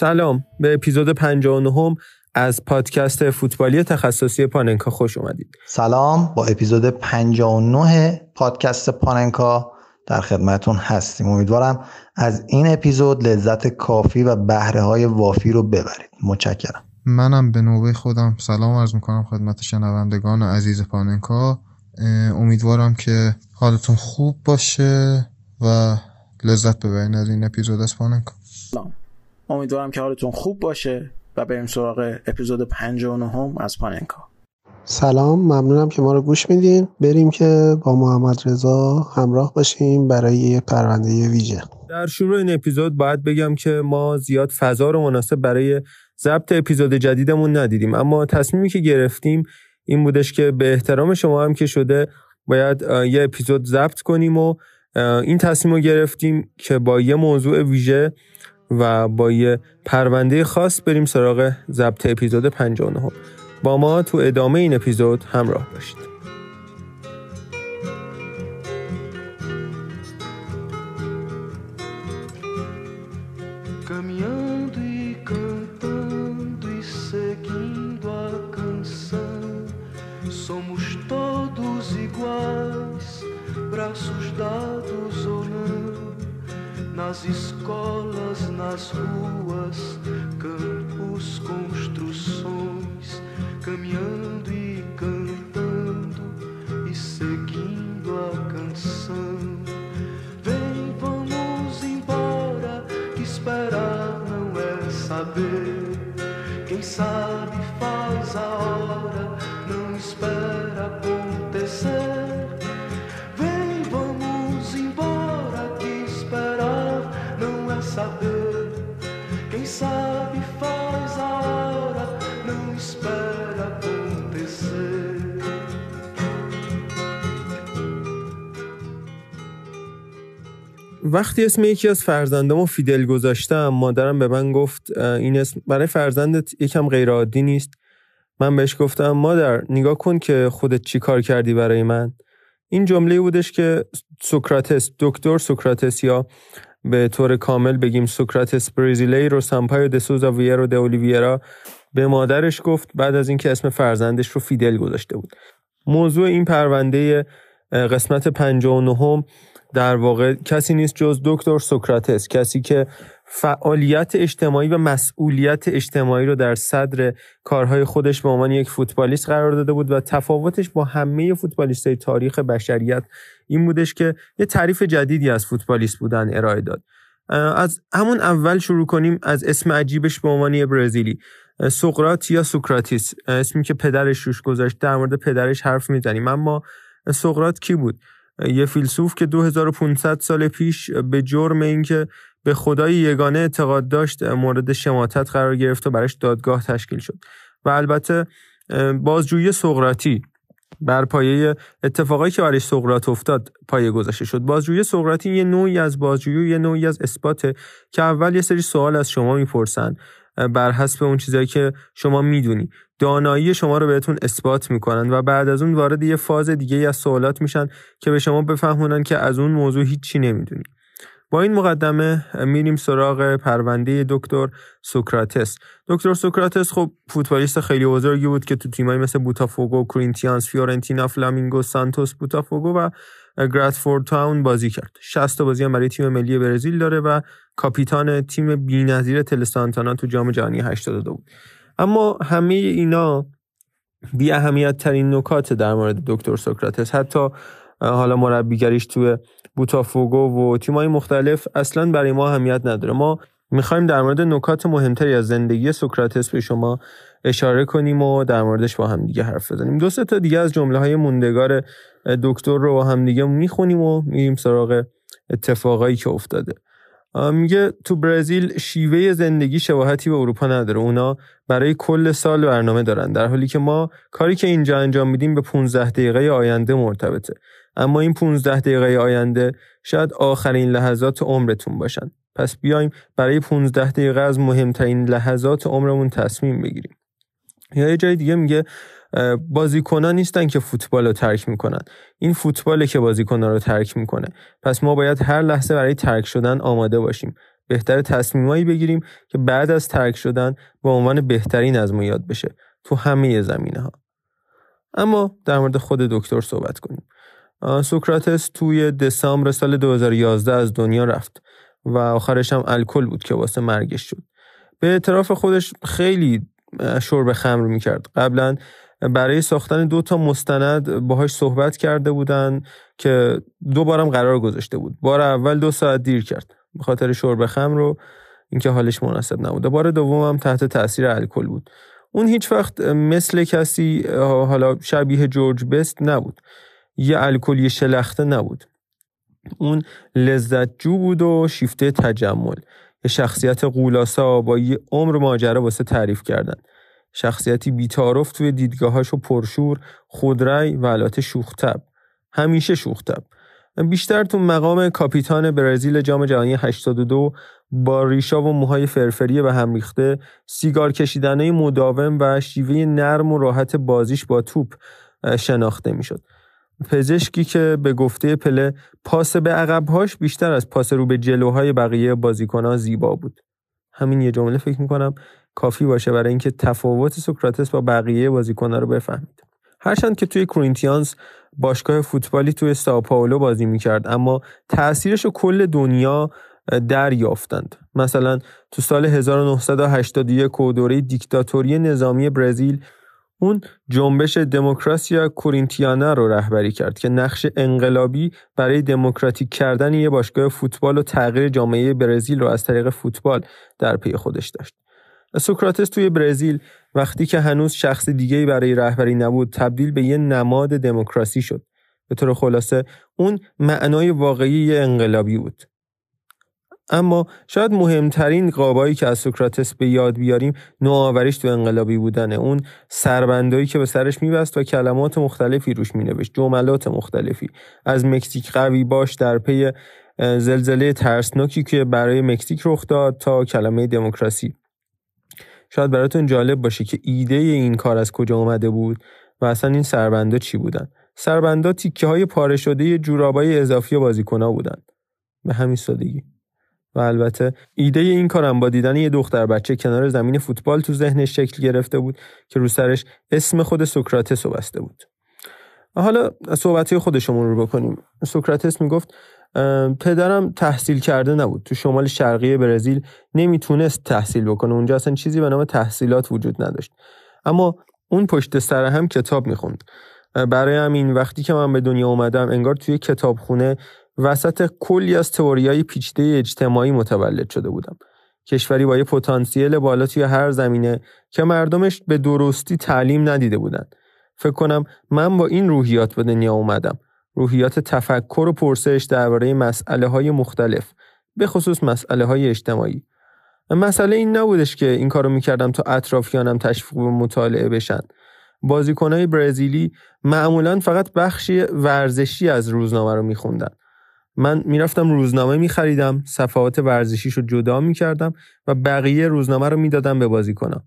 سلام. به اپیزود 59 از پادکست فوتبالی تخصصی پاننکا خوش اومدید. سلام. با اپیزود 59 پادکست پاننکا در خدمتون هستیم. امیدوارم از این اپیزود لذت کافی و بهره های وافی رو ببرید. متشکرم. منم به نوبه خودم سلام عرض می‌کنم خدمت شنوندگان عزیز پاننکا. امیدوارم که حالتون خوب باشه و لذت ببرین از این اپیزود از پاننکا. سلام. امیدوارم که حالتون خوب باشه و بریم سراغ اپیزود 59 از پاننکا. سلام ممنونم که ما رو گوش میدین. بریم که با محمد رضا همراه باشیم برای یه پرونده ویژه. در شروع این اپیزود باید بگم که ما زیاد فضا رو مناسب برای ضبط اپیزود جدیدمون ندیدیم. اما تصمیمی که گرفتیم این بودش که به احترام شما هم که شده باید یه اپیزود ضبط کنیم و این تصمیم رو گرفتیم که با یه موضوع ویژه و با یه پرونده خاص بریم سراغ ضبط اپیزود 59 با ما تو ادامه این اپیزود همراه باشید. Caminhando e nas escolas, nas ruas, campos, construções, caminhando e cantando e seguindo a canção. Vem, vamos embora, que esperar não é saber. Quem sabe faz a hora, não espera وقتی اسم یکی از فرزندامو فیدل گذاشتم مادرم به من گفت این اسم برای فرزندت یکم غیر عادی نیست. من بهش گفتم مادر نگاه کن که خودت چی کار کردی برای من. این جمله بودش که سوکراتس دکتر سوکراتس یا به طور کامل بگیم سوکراتس برازیلیرو سامپایو د سوزا ویرا د اولیویرا به مادرش گفت بعد از اینکه اسم فرزندش رو فیدل گذاشته بود. موضوع این پرونده قسمت 59 در واقع کسی نیست جز دکتر سوکراتس کسی که فعالیت اجتماعی و مسئولیت اجتماعی رو در صدر کارهای خودش به عنوان یک فوتبالیست قرار داده بود و تفاوتش با همه فوتبالیستای تاریخ بشریت این بودش که یه تعریف جدیدی از فوتبالیست بودن ارائه داد. از همون اول شروع کنیم از اسم عجیبش به عنوان برزیلی. سقراط یا سوکراتیس؟ اسمی که پدرش روش گذاشت در مورد پدرش حرف می‌زنیم. اما سقراط کی بود؟ یه فیلسوف که 2500 سال پیش به جرم اینکه به خدای یگانه اعتقاد داشت مورد شماتت قرار گرفت و براش دادگاه تشکیل شد. و البته بازجویی سقراطی بر پایه اتفاقایی که برای سقراط افتاد پایه گذاشته شد. بازجویی سقراطی یه نوعی از بازجویی یه نوعی از اثباته که اول یه سری سوال از شما می‌پرسن بر حسب اون چیزایی که شما می‌دونی. دانایی شما رو بهتون اثبات می‌کنن و بعد از اون وارد یه فاز دیگه از سوالات میشن که به شما بفهمونن که از اون موضوع هیچی نمی‌دونی با این مقدمه میریم سراغ پرونده دکتر سوکراتس دکتر سوکراتس خب فوتبالیست خیلی بزرگی بود که تو تیمایی مثل بوتافوگو، کورینتیانس، فیورنتینا، فلامینگو، سانتوس، بوتافوگو و گارفورث تاون بازی کرد. 60 تا بازی هم برای تیم ملی برزیل داره و کاپیتان تیم بی‌نظیر تله سانتانا تو جام جهانی 82 بود. اما همه اینا بی اهمیت ترین نکات در مورد دکتر سوکراتس حتی حالا مربیگریش توی بوتافوگو و تیمای مختلف اصلا برای ما اهمیت نداره. ما می‌خوایم در مورد نکات مهمتری از زندگی سوکراتس به شما اشاره کنیم و در موردش با هم دیگه حرف بزنیم. دو تا دیگه از جمله های موندگار دکتر رو با هم دیگه می‌خونیم و میریم سراغ اتفاقایی که افتاده. میگه تو برزیل شیوه زندگی شباهتی به اروپا نداره. اونا برای کل سال برنامه دارن در حالی که ما کاری که اینجا انجام میدیم به 15 دقیقه آینده مرتبطه. اما این 15 دقیقه آینده شاید آخرین لحظات عمرتون باشن. پس بیایم برای 15 دقیقه از مهمترین لحظات عمرمون تصمیم بگیریم. یا یه جای دیگه میگه بازیکنان نیستن که فوتبال رو ترک می‌کنن. این فوتباله که بازیکنان رو ترک می‌کنه. پس ما باید هر لحظه برای ترک شدن آماده باشیم. بهتر تصمیمایی بگیریم که بعد از ترک شدن به عنوان بهترین از ما یاد بشه تو همه زمینه ها اما در مورد خود دکتر صحبت کنیم. سوکراتس توی دسامبر سال 2011 از دنیا رفت و آخرش هم الکل بود که واسه مرگش شد. به اعتراف خودش خیلی شرب خمر می‌کرد. قبلا برای ساختن دو تا مستند باهاش صحبت کرده بودن که دو بارم قرار گذاشته بود. بار اول دو ساعت دیر کرد. به خاطر شرب خمر رو اینکه حالش مناسب نبوده. بار دوم هم تحت تاثیر الکل بود. اون هیچ وقت مثل کسی حالا شبیه جورج بست نبود. یه الکلی شلخته نبود. اون لذت جو بود و شیفته تجمل. یه شخصیت قولاسا با یه عمر ماجرا واسه تعریف کردن. شخصیتی بیتارف توی دیدگاهاش و پرشور خودرای و البته شوختب. همیشه شوختب. بیشتر تو مقام کاپیتان برزیل جام جهانی 82 با ریشا و موهای فرفری به هم ریخته سیگار کشیدنه مداوم و شیوه نرم و راحت بازیش با توپ شناخته می‌شد. پزشکی که به گفته پله پاس به عقبهاش بیشتر از پاس رو به جلوهای بقیه بازیکنها زیبا بود. همین یه جمله فکر می‌کنم کافی باشه برای اینکه تفاوت سوکراتس با بقیه بازیکنها رو بفهمید. هرچند که توی کرینتیانز باشگاه فوتبالی توی ساو بازی می‌کرد اما تأثیرش رو کل دنیا دریافتند مثلا تو سال 1981 و دوره دیکتاتوری نظامی برزیل اون جنبش دموکراسیا کورینتیانا رو رهبری کرد که نقش انقلابی برای دموکراتیک کردن یه باشگاه فوتبال و تغییر جامعه برزیل رو از طریق فوتبال در پی خودش داشت. سوکراتس توی برزیل وقتی که هنوز شخص دیگه‌ای برای رهبری نبود تبدیل به یه نماد دموکراسی شد. به طور خلاصه اون معنای واقعی انقلابی بود. اما شاید مهمترین قاب‌هایی که از سوکراتس به یاد بیاریم نوآوریش تو انقلابی بودنه اون سربندایی که به سرش میبست و کلمات مختلفی روش مینوشت جملات مختلفی از مکزیک قوی باش در پی زلزله ترسناکی که برای مکزیک رخ داد تا کلمه دموکراسی شاید براتون جالب باشه که ایده این کار از کجا اومده بود و اصلا این سربندا چی بودن. سربندا تیکه های پاره شده جورابای اضافی بازیکنها بودن. به همین سادگی. و البته ایده این کارم با دیدن یه دختر بچه کنار زمین فوتبال تو ذهنش شکل گرفته بود که رو سرش اسم خود سوکراتس رو بسته بود. حالا صحبت خودشمون رو بکنیم. سوکراتس می‌گفت پدرم تحصیل کرده نبود. تو شمال شرقی برزیل نمی‌تونست تحصیل بکنه. اونجا اصلا چیزی به نام تحصیلات وجود نداشت. اما اون پشت سر هم کتاب می‌خوند. برای همین وقتی که من به دنیا اومدم انگار توی کتابخونه وسط کلی از تئوریای پیچیده اجتماعی متولد شده بودم. کشوری با یه پتانسیل بالا توی هر زمینه که مردمش به درستی تعلیم ندیده بودن. فکر کنم من با این روحیات به دنیا اومدم. روحیات تفکر و پرسش درباره مسئله های مختلف به خصوص مسئله های اجتماعی. مسئله این نبودش که این کارو می‌کردم تا اطرافیانم تشویق به مطالعه بشن. بازیکنهای برزیلی معمولا فقط بخشی ورزشی از روزنامه رو میخوندن. من می‌رفتم روزنامه میخریدم صفحات ورزشیش رو جدا می‌کردم و بقیه روزنامه رو می‌دادم به بازیکنم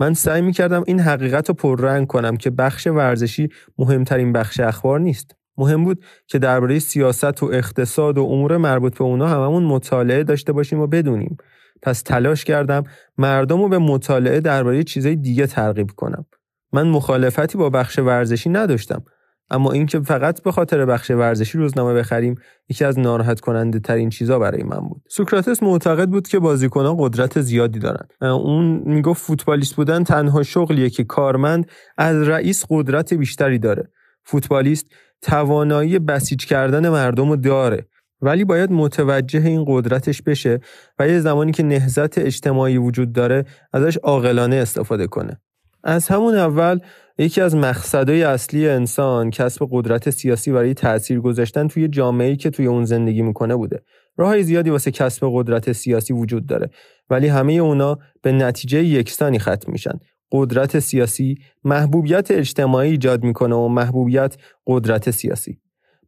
من سعی می‌کردم این حقیقت رو پررنگ کنم که بخش ورزشی مهمترین بخش اخبار نیست. مهم بود که درباره سیاست و اقتصاد و امور مربوط به اونا هممون مطالعه داشته باشیم و بدونیم. پس تلاش کردم مردم رو به مطالعه درباره چیزای دیگه ترغیب کنم. من مخالفتی با بخش ورزشی نداشتم اما اینکه فقط به خاطر بخش ورزشی روزنامه بخریم یکی از ناراحت کننده ترین چیزا برای من بود. سوکراتس معتقد بود که بازیکنان قدرت زیادی دارن. اون می‌گفت فوتبالیست بودن تنها شغلیه که کارمند از رئیس قدرت بیشتری داره. فوتبالیست توانایی بسیج کردن مردم رو داره ولی باید متوجه این قدرتش بشه و یه زمانی که نهزت اجتماعی وجود داره ازش عاقلانه استفاده کنه از همون اول یکی از مقصدهای اصلی انسان کسب قدرت سیاسی برای تأثیر گذاشتن توی جامعه‌ای که توی اون زندگی می‌کنه بوده. راههای زیادی واسه کسب قدرت سیاسی وجود داره ولی همه اونا به نتیجه یکسانی ختم میشن. قدرت سیاسی محبوبیت اجتماعی ایجاد می‌کنه و محبوبیت قدرت سیاسی.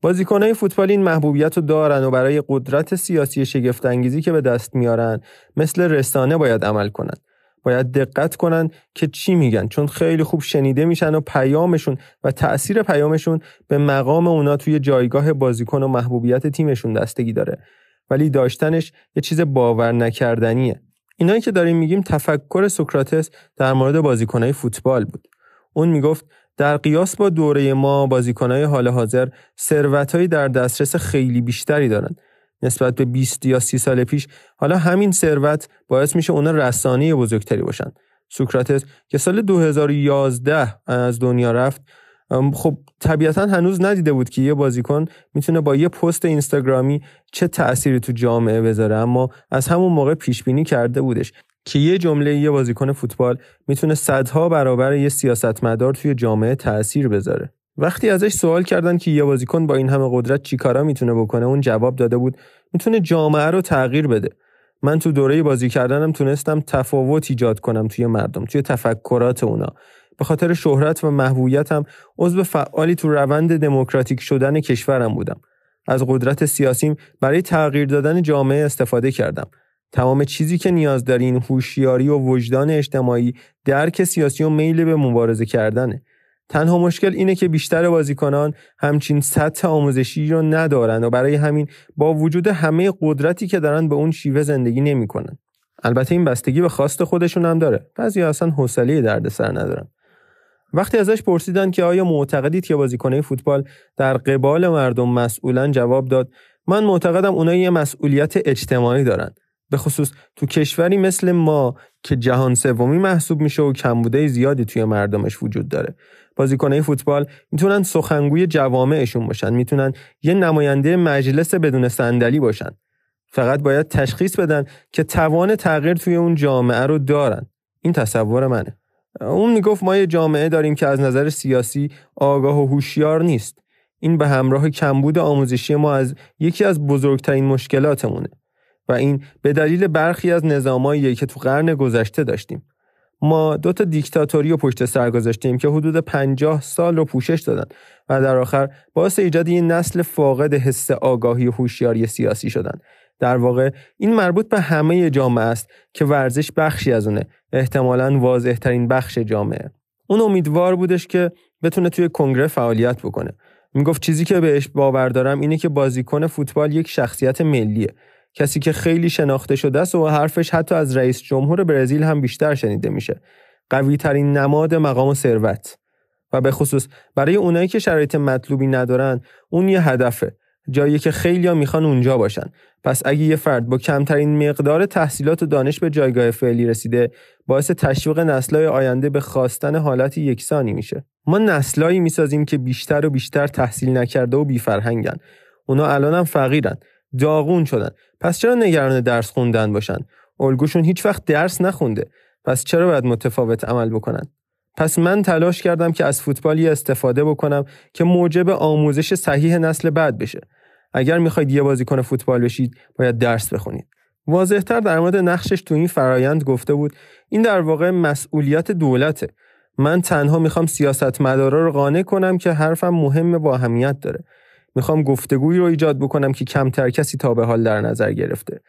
بازیکنهای فوتبال این محبوبیت رو دارن و برای قدرت سیاسی شگفت انگیزی که به دست میارن مثل رسانه باید عمل کنن. باید دقت کنن که چی میگن چون خیلی خوب شنیده میشن و پیامشون و تأثیر پیامشون به مقام اونا توی جایگاه بازیکن و محبوبیت تیمشون دستگی داره ولی داشتنش یه چیز باور نکردنیه اینایی که داریم میگیم تفکر سوکراتس در مورد بازیکنهای فوتبال بود. اون می‌گفت در قیاس با دوره ما بازیکنهای حال حاضر ثروتهایی در دسترس خیلی بیشتری دارند نسبت به 20 یا 30 سال پیش حالا همین ثروت باعث میشه اونا رسانه بزرگتری باشن. سوکراتس که سال 2011 از دنیا رفت خب طبیعتا هنوز ندیده بود که یه بازیکن می‌تونه با یه پست اینستاگرامی چه تأثیری تو جامعه بذاره اما از همون موقع پیش بینی کرده بودش که یه جمله یه بازیکن فوتبال می‌تونه صدها برابر یه سیاستمدار توی جامعه تأثیر بذاره. وقتی ازش سوال کردن که یه بازیکن با این همه قدرت چیکارا می‌تونه بکنه اون جواب داده بود می‌تونه جامعه رو تغییر بده. من تو دوره بازی کردنم تونستم تفاوت ایجاد کنم توی مردم توی تفکرات اونا. به خاطر شهرت و محبوبیتم عضو فعالی تو روند دموکراتیک شدن کشورم بودم از قدرت سیاسیم برای تغییر دادن جامعه استفاده کردم تمام چیزی که نیاز دارین هوشیاری و وجدان اجتماعی درک سیاسی و میل به مبارزه کردنه تنها مشکل اینه که بیشتر بازیکنان همچین سطح آموزشی رو ندارن و برای همین با وجود همه قدرتی که دارن به اون شیوه زندگی نمی‌کنن. البته این بستگی به خواست خودشون هم داره. بعضی اصلا حوصله دردسر ندارن. وقتی ازش پرسیدن که آیا معتقدید که بازیکنهای فوتبال در قبال مردم مسئولن جواب داد من معتقدم اونها یه مسئولیت اجتماعی دارن. به خصوص تو کشوری مثل ما که جهان سومی محسوب میشه و کمبوده زیادی توی مردمش وجود داره. بازیکنهای فوتبال می‌تونن سخنگوی جوامعشون باشن می‌تونن یه نماینده مجلس بدون صندلی باشن. فقط باید تشخیص بدن که توان تغییر توی اون جامعه رو دارن. این تصور منه. اون می‌گفت ما یه جامعه داریم که از نظر سیاسی آگاه و هوشیار نیست. این به همراه کمبود آموزشی ما از یکی از بزرگترین مشکلاتمونه و این به دلیل برخی از نظامایی که تو قرن گذشته داشتیم. ما دو تا دیکتاتوری رو پشت سر گذاشتیم که حدود 50 سال رو پوشش دادن و در آخر باعث ایجاد این نسل فاقد حس آگاهی و هوشیاری سیاسی شدن. در واقع این مربوط به همه جامعه است که ورزش بخشی از اونه. احتمالا واضح ترین بخش جامعه. اون امیدوار بودش که بتونه توی کنگره فعالیت بکنه. می‌گفت چیزی که بهش باور دارم اینه که بازیکن فوتبال یک شخصیت ملیه. کسی که خیلی شناخته شده است و حرفش حتی از رئیس جمهور برزیل هم بیشتر شنیده میشه. قوی ترین نماد مقام و ثروت. و به خصوص برای اونایی که شرایط مطلوبی ندارن اون یه هدفه. جایی که خیلی ها می‌خوان اونجا باشن. پس اگه یه فرد با کمترین مقدار تحصیلات و دانش به جایگاه فعلی رسیده باعث تشویق نسلهای آینده به خواستن حالت یکسانی میشه. ما نسلایی می‌سازیم که بیشتر و بیشتر تحصیل نکرده و بیفرهنگن. اونا الان هم فقیرن. داغون شدن. پس چرا نگران درس خوندن باشن؟ الگوشون هیچ وقت درس نخونده. پس چرا باید متفاوت عمل بکنن؟ پس من تلاش کردم که از فوتبالی استفاده بکنم که موجب آموزش صحیح نسل بعد بشه. اگر می‌خواید یه بازیکن فوتبال بشید باید درس بخونید. واضحتر در مورد نقشش تو این فرایند گفته بود این در واقع مسئولیت دولته. من تنها می‌خوام سیاستمدارا رو قانع کنم که حرفم مهم با اهمیت داره. می‌خوام گفتگویی رو ایجاد بکنم که کمتر کسی تا به حال در نظر گرفته.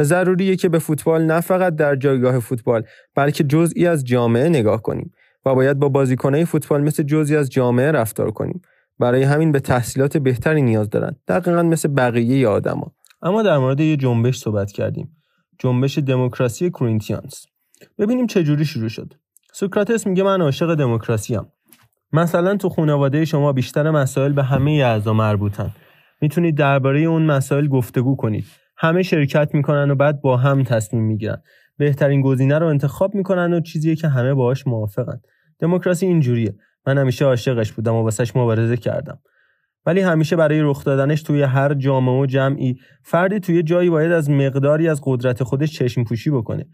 ضروریه که به فوتبال نه فقط در جایگاه فوتبال بلکه جزئی از جامعه نگاه کنیم و باید با بازیکنهای فوتبال مثل جزئی از جامعه رفتار کنیم. برای همین به تحصیلات بهتری نیاز دارن. دقیقا مثل بقیه آدما. اما در مورد یه جنبش صحبت کردیم. جنبش دموکراسی کرینتیانس ببینیم چه جوری شروع شد. سوکراتس میگه من عاشق دموکراسی مثلا تو خانواده شما بیشتر مسائل به همه اعضا مربوطن. می‌تونید درباره اون مسائل گفتگو کنید. همه شرکت می‌کنن و بعد با هم تصمیم می‌گیرن. بهترین گزینه رو انتخاب می‌کنن و چیزیه که همه باهاش موافقن. دموکراسی اینجوریه. من همیشه عاشقش بودم و واسش مبارزه کردم. ولی همیشه برای رخ دادنش توی هر جامعه و جمعی فردی توی جایی باید از مقداری از قدرت خودش چشم پوشی بکنه.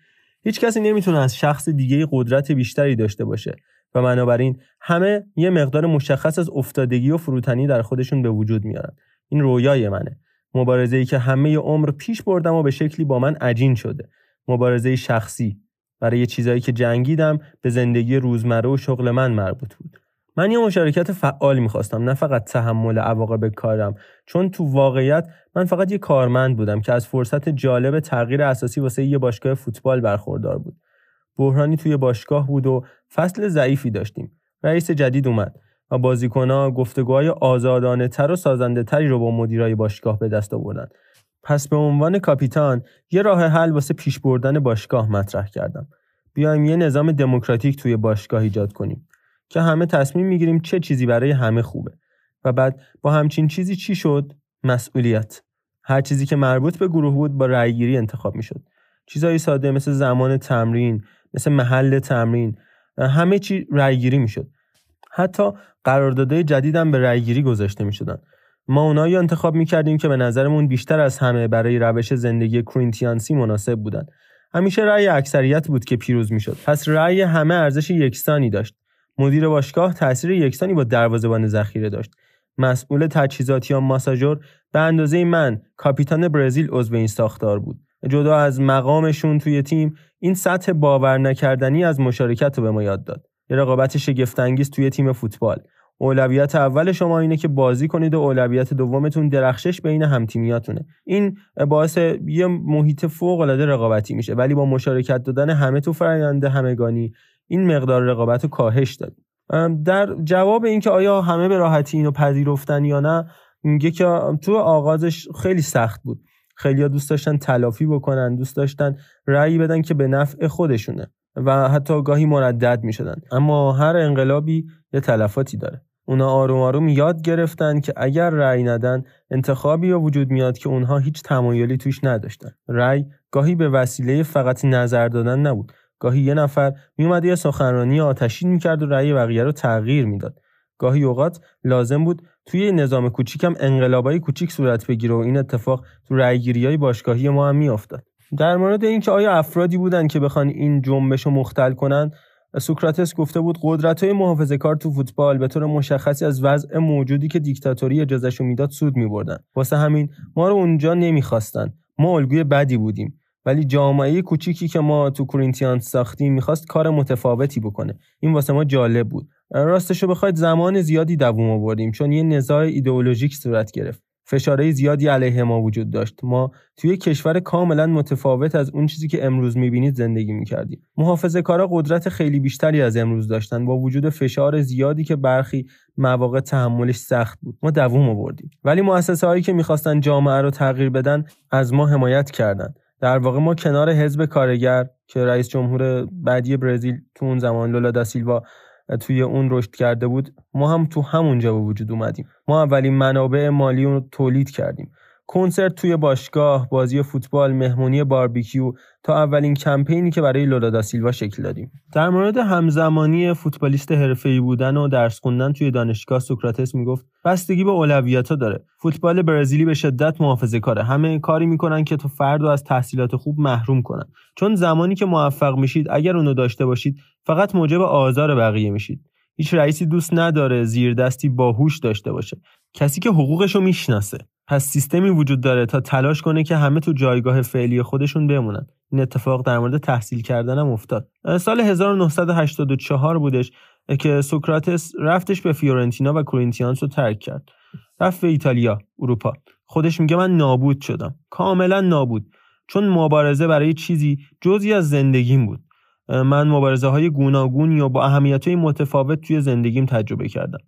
هیچ کسی نمی‌تونه از شخص دیگه قدرت بیشتری داشته باشه و بنابراین همه یه مقدار مشخص از افتادگی و فروتنی در خودشون به وجود میارن. این رویای منه. مبارزه‌ای که همه عمر پیش بردم و به شکلی با من عجین شده. مبارزه شخصی. برای چیزایی که جنگیدم به زندگی روزمره و شغل من مربوط بود. من یه مشارکت فعال می‌خواستم نه فقط تحمل عواقب کارم. چون تو واقعیت من فقط یه کارمند بودم که از فرصت جالب تغییر اساسی واسه یه باشگاه فوتبال برخوردار بود. بحرانی توی باشگاه بود و فصل ضعیفی داشتیم. رئیس جدید اومد و بازیکنها گفتگوهای آزادانه تر و سازنده تری رو با مدیرای باشگاه به دست آوردن. پس به عنوان کاپیتان یه راه حل واسه پیش بردن باشگاه مطرح کردم. بیایم یه نظام دموکراتیک توی باشگاه ایجاد کنیم که همه تصمیم می‌گیریم چه چیزی برای همه خوبه. و بعد با همچین چیزی چی شد؟ مسئولیت. هر چیزی که مربوط به گروه بود با رأیگیری انتخاب می‌شد. چیزایی ساده مثل زمان تمرین مثل محل تمرین همه چی رأیگیری می‌شد. حتی قراردادهای جدیدم به رأیگیری گذاشته می‌شدن. ما اونایی انتخاب می‌کردیم که به نظرمون بیشتر از همه برای روش زندگی کرینتیانسی مناسب بودن. همیشه رأی اکثریت بود که پیروز می‌شد. پس رأی همه ارزش یکسانی داشت. مدیر باشگاه تاثیر یکسانی با دروازه‌بان ذخیره داشت. مسئول تجهیزات یا ماساژور به اندازه من کاپیتان برزیل عضو این ساختار بود. جدا از مقامشون توی تیم این سطح باور نکردنی از مشارکت رو به ما یاد داد. یه رقابت شگفتانگیز توی تیم فوتبال. اولویت اول شما اینه که بازی کنید و اولویت دومتون درخشش بین همتیمیاتونه. این باعث یه محیط فوق العاده رقابتی میشه ولی با مشارکت دادن همه تو فرآیند همگانی این مقدار رقابت رو کاهش داد. در جواب اینکه آیا همه به راحتی اینو پذیرفتن یا نه میگه که تو آغازش خیلی سخت بود. خیلی دوست داشتن تلافی بکنن دوست داشتن رأی بدن که به نفع خودشونه و حتی گاهی مردد می شدن. اما هر انقلابی یه تلفاتی داره. اونا آروم آروم یاد گرفتن که اگر رأی ندن انتخابی یا وجود میاد که اونها هیچ تمایلی توش نداشتن. رأی گاهی به وسیله فقط نظر دادن نبود. گاهی یه نفر میومد یه سخنرانی آتشین می‌کرد و رأی بقیه رو تغییر می‌داد. گاهی اوقات لازم بود توی نظام کوچیکم انقلابای کوچیک صورت بگیره و این اتفاق تو های باشگاهی ما هم میافتاد. در مورد اینکه آیا افرادی بودن که بخوان این جنبش رو مختل کنن سوکراتس گفته بود قدرت های محافظه کار تو فوتبال به طور مشخصی از وضع موجودی که دیکتاتوری اجازهشو می‌داد سود میبردن. واسه همین ما رو اونجا نمی‌خواستن. ما الگوی بدی بودیم. ولی جامعه کوچیکی که ما تو کورینتیان ساختیم می‌خواست کار متفاوتی بکنه. این واسه ما جالب بود. راستشو بخواید زمان زیادی دووم آوردیم چون یه نزاع ایدئولوژیک صورت گرفت. فشارهای زیادی علیه ما وجود داشت. ما توی کشور کاملا متفاوت از اون چیزی که امروز می‌بینید زندگی می‌کردیم. محافظه کارا قدرت خیلی بیشتری از امروز داشتن. با وجود فشار زیادی که برخی مواقع تحملش سخت بود. ما دووم آوردیم. ولی مؤسسه هایی که می‌خواستن جامعه رو تغییر بدن از ما حمایت کردند در واقع ما کنار حزب کارگر که رئیس جمهور بعدی برزیل تو اون زمان لولا دا سیلوا توی اون رشد کرده بود ما هم تو همونجا به وجود اومدیم. ما اولین منابع مالی رو تولید کردیم. کنسرت توی باشگاه، بازی فوتبال، مهمونی باربیکیو تا اولین کمپینی که برای لولا سیلوا شکل دادیم. در مورد همزمانی فوتبالیست حرفه‌ای بودن و درس خوندن توی دانشگاه سوکراتس می‌گفت بستگی به اولویت‌ها داره. فوتبال برزیلی به شدت محافظه کاره. همه کاری می‌کنن که تو فرد از تحصیلات خوب محروم کنن. چون زمانی که موفق میشید اگر اونو داشته باشید فقط موجب آزار بقیه میشید. هیچ رئیسی دوست نداره زیر دستی باهوش داشته باشه. کسی که حقوقش رو می‌شناسه. پس سیستمی وجود داره تا تلاش کنه که همه تو جایگاه فعلی خودشون بمونن. این اتفاق در مورد تحصیل کردنم افتاد. سال 1984 بودش که سوکراتس رفتش به فیورنتینا و کورینتیانس رو ترک کرد. رفت به ایتالیا اروپا. خودش میگه من نابود شدم. کاملا نابود. چون مبارزه برای چیزی جزئی از زندگیم بود. من مبارزه های گوناگون یا با اهمیت های متفاوت توی زندگیم تجربه کردم.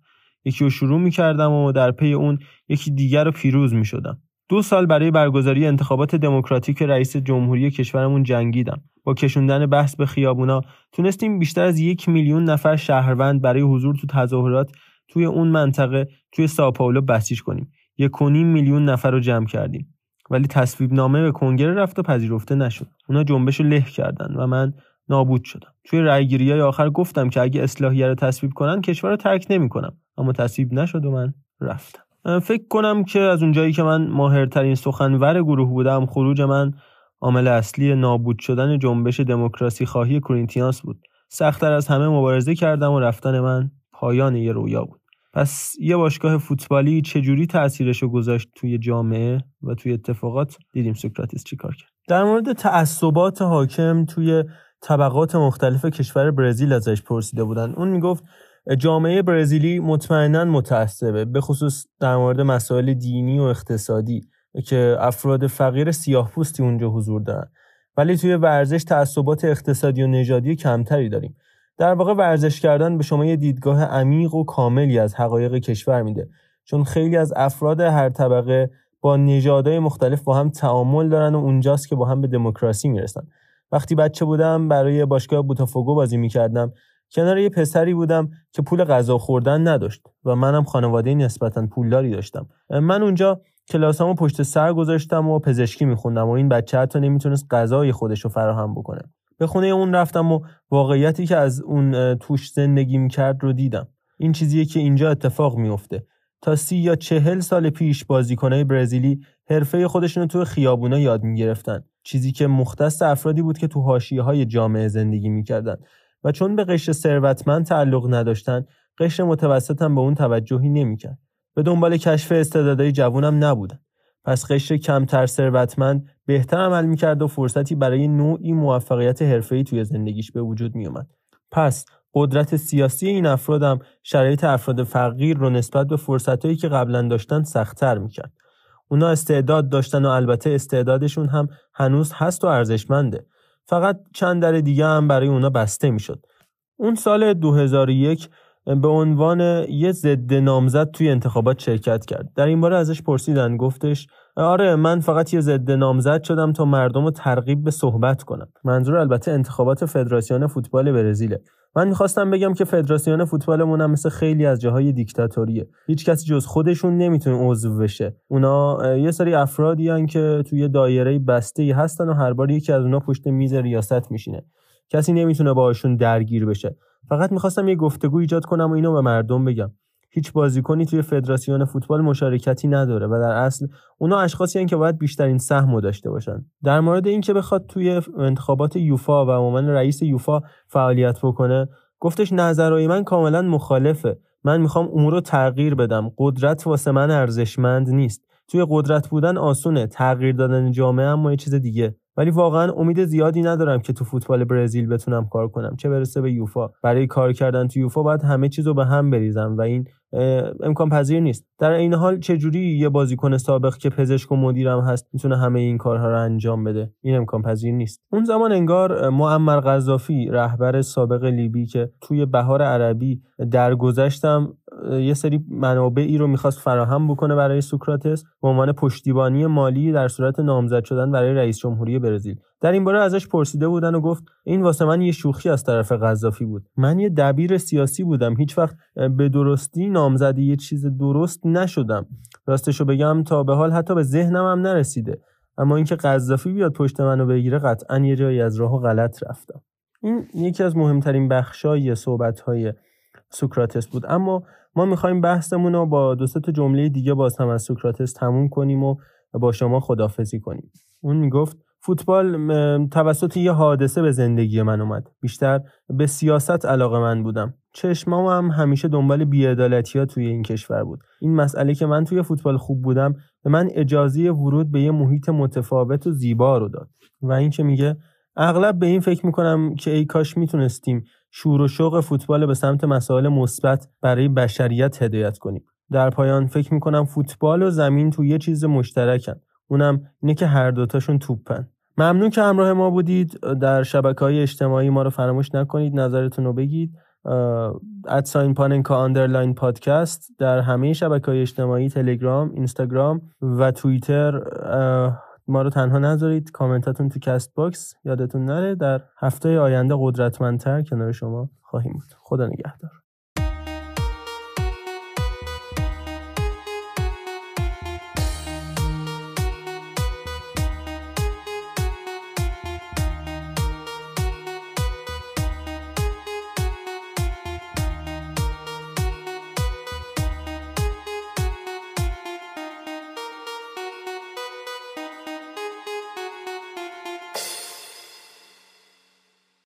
یکی رو شروع می‌کردم و در پی اون یکی دیگر رو پیروز می‌شدم. دو سال برای برگزاری انتخابات دموکراتیک رئیس جمهوری کشورمون جنگیدم. با کشوندن بحث به خیابونا تونستیم بیشتر از یک میلیون نفر شهروند برای حضور تو تظاهرات توی اون منطقه توی ساپائولو بسیج کنیم. یک میلیون نفر رو جمع کردیم. ولی تصویب نامه به کنگره رفت و پذیرفته نشد. اونا جنبش رو له کردن و من نابود شدم. توی رأیگیری های آخر گفتم که اگه اصلاحیه رو تصویب کنن کشور رو ترک نمی‌کنم. اما تصویب نشد و من رفتم. فکر کنم که از اونجایی که من ماهرترین سخنور گروه بودم خروج من عامل اصلی نابود شدن جنبش دموکراسی خواهی کورینتیانس بود. سختتر از همه مبارزه کردم و رفتن من پایان یه رویا بود. پس یه باشگاه فوتبالی چجوری تاثیرش رو گذاشت توی جامعه و توی اتفاقات؟ دیدیم سوکراتیس چیکار کرد. در مورد تعصبات حاکم توی طبقات مختلف کشور برزیل ازش پرسیده بودن. اون می‌گفت جامعه برزیلی مطمئنا متعصبه به خصوص در مورد مسائل دینی و اقتصادی که افراد فقیر سیاه پوستی اونجا حضور دارن. ولی توی ورزش تعصبات اقتصادی و نژادی کمتری داریم. در واقع ورزش کردن به شما یه دیدگاه عمیق و کاملی از حقایق کشور میده. چون خیلی از افراد هر طبقه با نژادهای مختلف با هم تعامل دارن و اونجاست که با هم به دموکراسی می‌رسن. وقتی بچه بودم برای باشگاه بوتافوگو بازی می‌کردم. کنار یه پسری بودم که پول غذا خوردن نداشت و منم خانواده نسبتا پولداری داشتم. من اونجا کلاسامو پشت سر گذاشتم و پزشکی میخوندم و این بچه حتی نمی‌تونست غذای خودش رو فراهم بکنه. به خونه اون رفتم و واقعیتی که از اون توش زندگی می‌کرد رو دیدم. این چیزیه که اینجا اتفاق میفته تا سی یا چهل سال پیش بازیکنهای برزیلی حرفه خودشون رو تو خیابونا یاد می‌گرفتن. چیزی که مختص افرادی بود که تو حاشیه های جامعه زندگی می‌کردن. و چون به قشر ثروتمند تعلق نداشتن قشر متوسط هم به اون توجهی نمی‌کرد. به دنبال کشف استعدادهای جوونم نبودن. پس قشر کمتر ثروتمند بهتر عمل می‌کرد و فرصتی برای نوعی موفقیت حرفه‌ای توی زندگیش به وجود میومد پس قدرت سیاسی این افرادم شرایط افراد فقیر رو نسبت به فرصتهایی که قبلا داشتن سختتر می‌کرد. اونا استعداد داشتن و البته استعدادشون هم هنوز هست و ارزشمنده. فقط چند در دیگه هم برای اونا بسته می‌شد. اون سال 2001 به عنوان یه ضد نامزد توی انتخابات شرکت کرد. در این باره ازش پرسیدن گفتش آره من فقط یه ضد نامزد شدم تا مردم رو ترغیب به صحبت کنم. منظور البته انتخابات فدراسیون فوتبال برزیله. من می‌خواستم بگم که فدراسیون فوتبالمون هم مثل خیلی از جاهای دیکتاتوریه. هیچ کسی جز خودشون نمی‌تونه عضو بشه. اونا یه سری افرادی هن که توی دایره بسته ای هستن و هر بار یکی از اونا پشت میز ریاست میشینه. کسی نمی‌تونه باهاشون درگیر بشه. فقط می‌خواستم یه گفتگو ایجاد کنم و اینو به مردم بگم. هیچ بازیکنی توی فدراسیون فوتبال مشارکتی نداره و در اصل اونا اشخاصی هن که باید بیشترین سهم داشته باشن. در مورد اینکه بخواد توی انتخابات یوفا و عموما رئیس یوفا فعالیت بکنه گفتش نظرهای من کاملا مخالفه. من می‌خوام امور رو تغییر بدم. قدرت واسه من ارزشمند نیست. توی قدرت بودن آسونه. تغییر دادن جامعه اما یه چیز دیگه. ولی واقعا امید زیادی ندارم که تو فوتبال برزیل بتونم کار کنم. چه برسه به یوفا. برای کار کردن تو یوفا باید همه چیز رو به هم بریزم و این امکان پذیر نیست. در این حال چه جوری یه بازیکن سابق که پزشک و مدیرم هست می‌تونه همه این کارها رو انجام بده؟ این امکان پذیر نیست. اون زمان انگار معمر قذافی رهبر سابق لیبی که توی بهار عربی درگذشتم یه سری منابعی رو می‌خواست فراهم بکنه برای سوکراتس به عنوان پشتیبانی مالی در صورت نامزد شدن برای رئیس جمهوری برزیل. در این باره ازش پرسیده بودن و گفت این واسه من یه شوخی از طرف قذافی بود. من یه دبیر سیاسی بودم. هیچ وقت به درستی نامزدی یه چیز درست نشدم. راستشو بگم تا به حال حتی به ذهنم هم نرسیده. اما اینکه قذافی بیاد پشت منو بگیره قطعا یه جایی از راه غلط رفتم. این یکی از مهمترین بخشای صحبت سوکراتس بود. اما ما می‌خوایم بحثمون رو با دو تا جمله دیگه باز هم از سوکراتس تموم کنیم و با شما خدافزی کنیم. اون می‌گفت فوتبال توسط یه حادثه به زندگی من اومد. بیشتر به سیاست علاقه من بودم. چشمام هم همیشه دنبال بیعدالتی ها توی این کشور بود. این مسئله که من توی فوتبال خوب بودم به من اجازه ورود به یه محیط متفاوت و زیبا رو داد. و این که میگه؟ اغلب به این فکر می‌کنم که ای کاش می‌تونستیم شور و شوق فوتبال به سمت مسائل مثبت برای بشریت هدایت کنیم. در پایان فکر می‌کنم فوتبال و زمین تو یه چیز مشترکن. اونم اینه که هر دوتاشون توپن. ممنون که همراه ما بودید. در شبکه های اجتماعی ما رو فراموش نکنید. نظرتون رو بگید. at sign پاننکا underline پادکست در همه شبکه های اجتماعی تلگرام اینستاگرام و توییتر ما رو تنها نذارید. کامنتاتون تو Castbox یادتون نره. در هفته آینده قدرتمندتر کنار شما خواهیم بود. خدا نگهدار.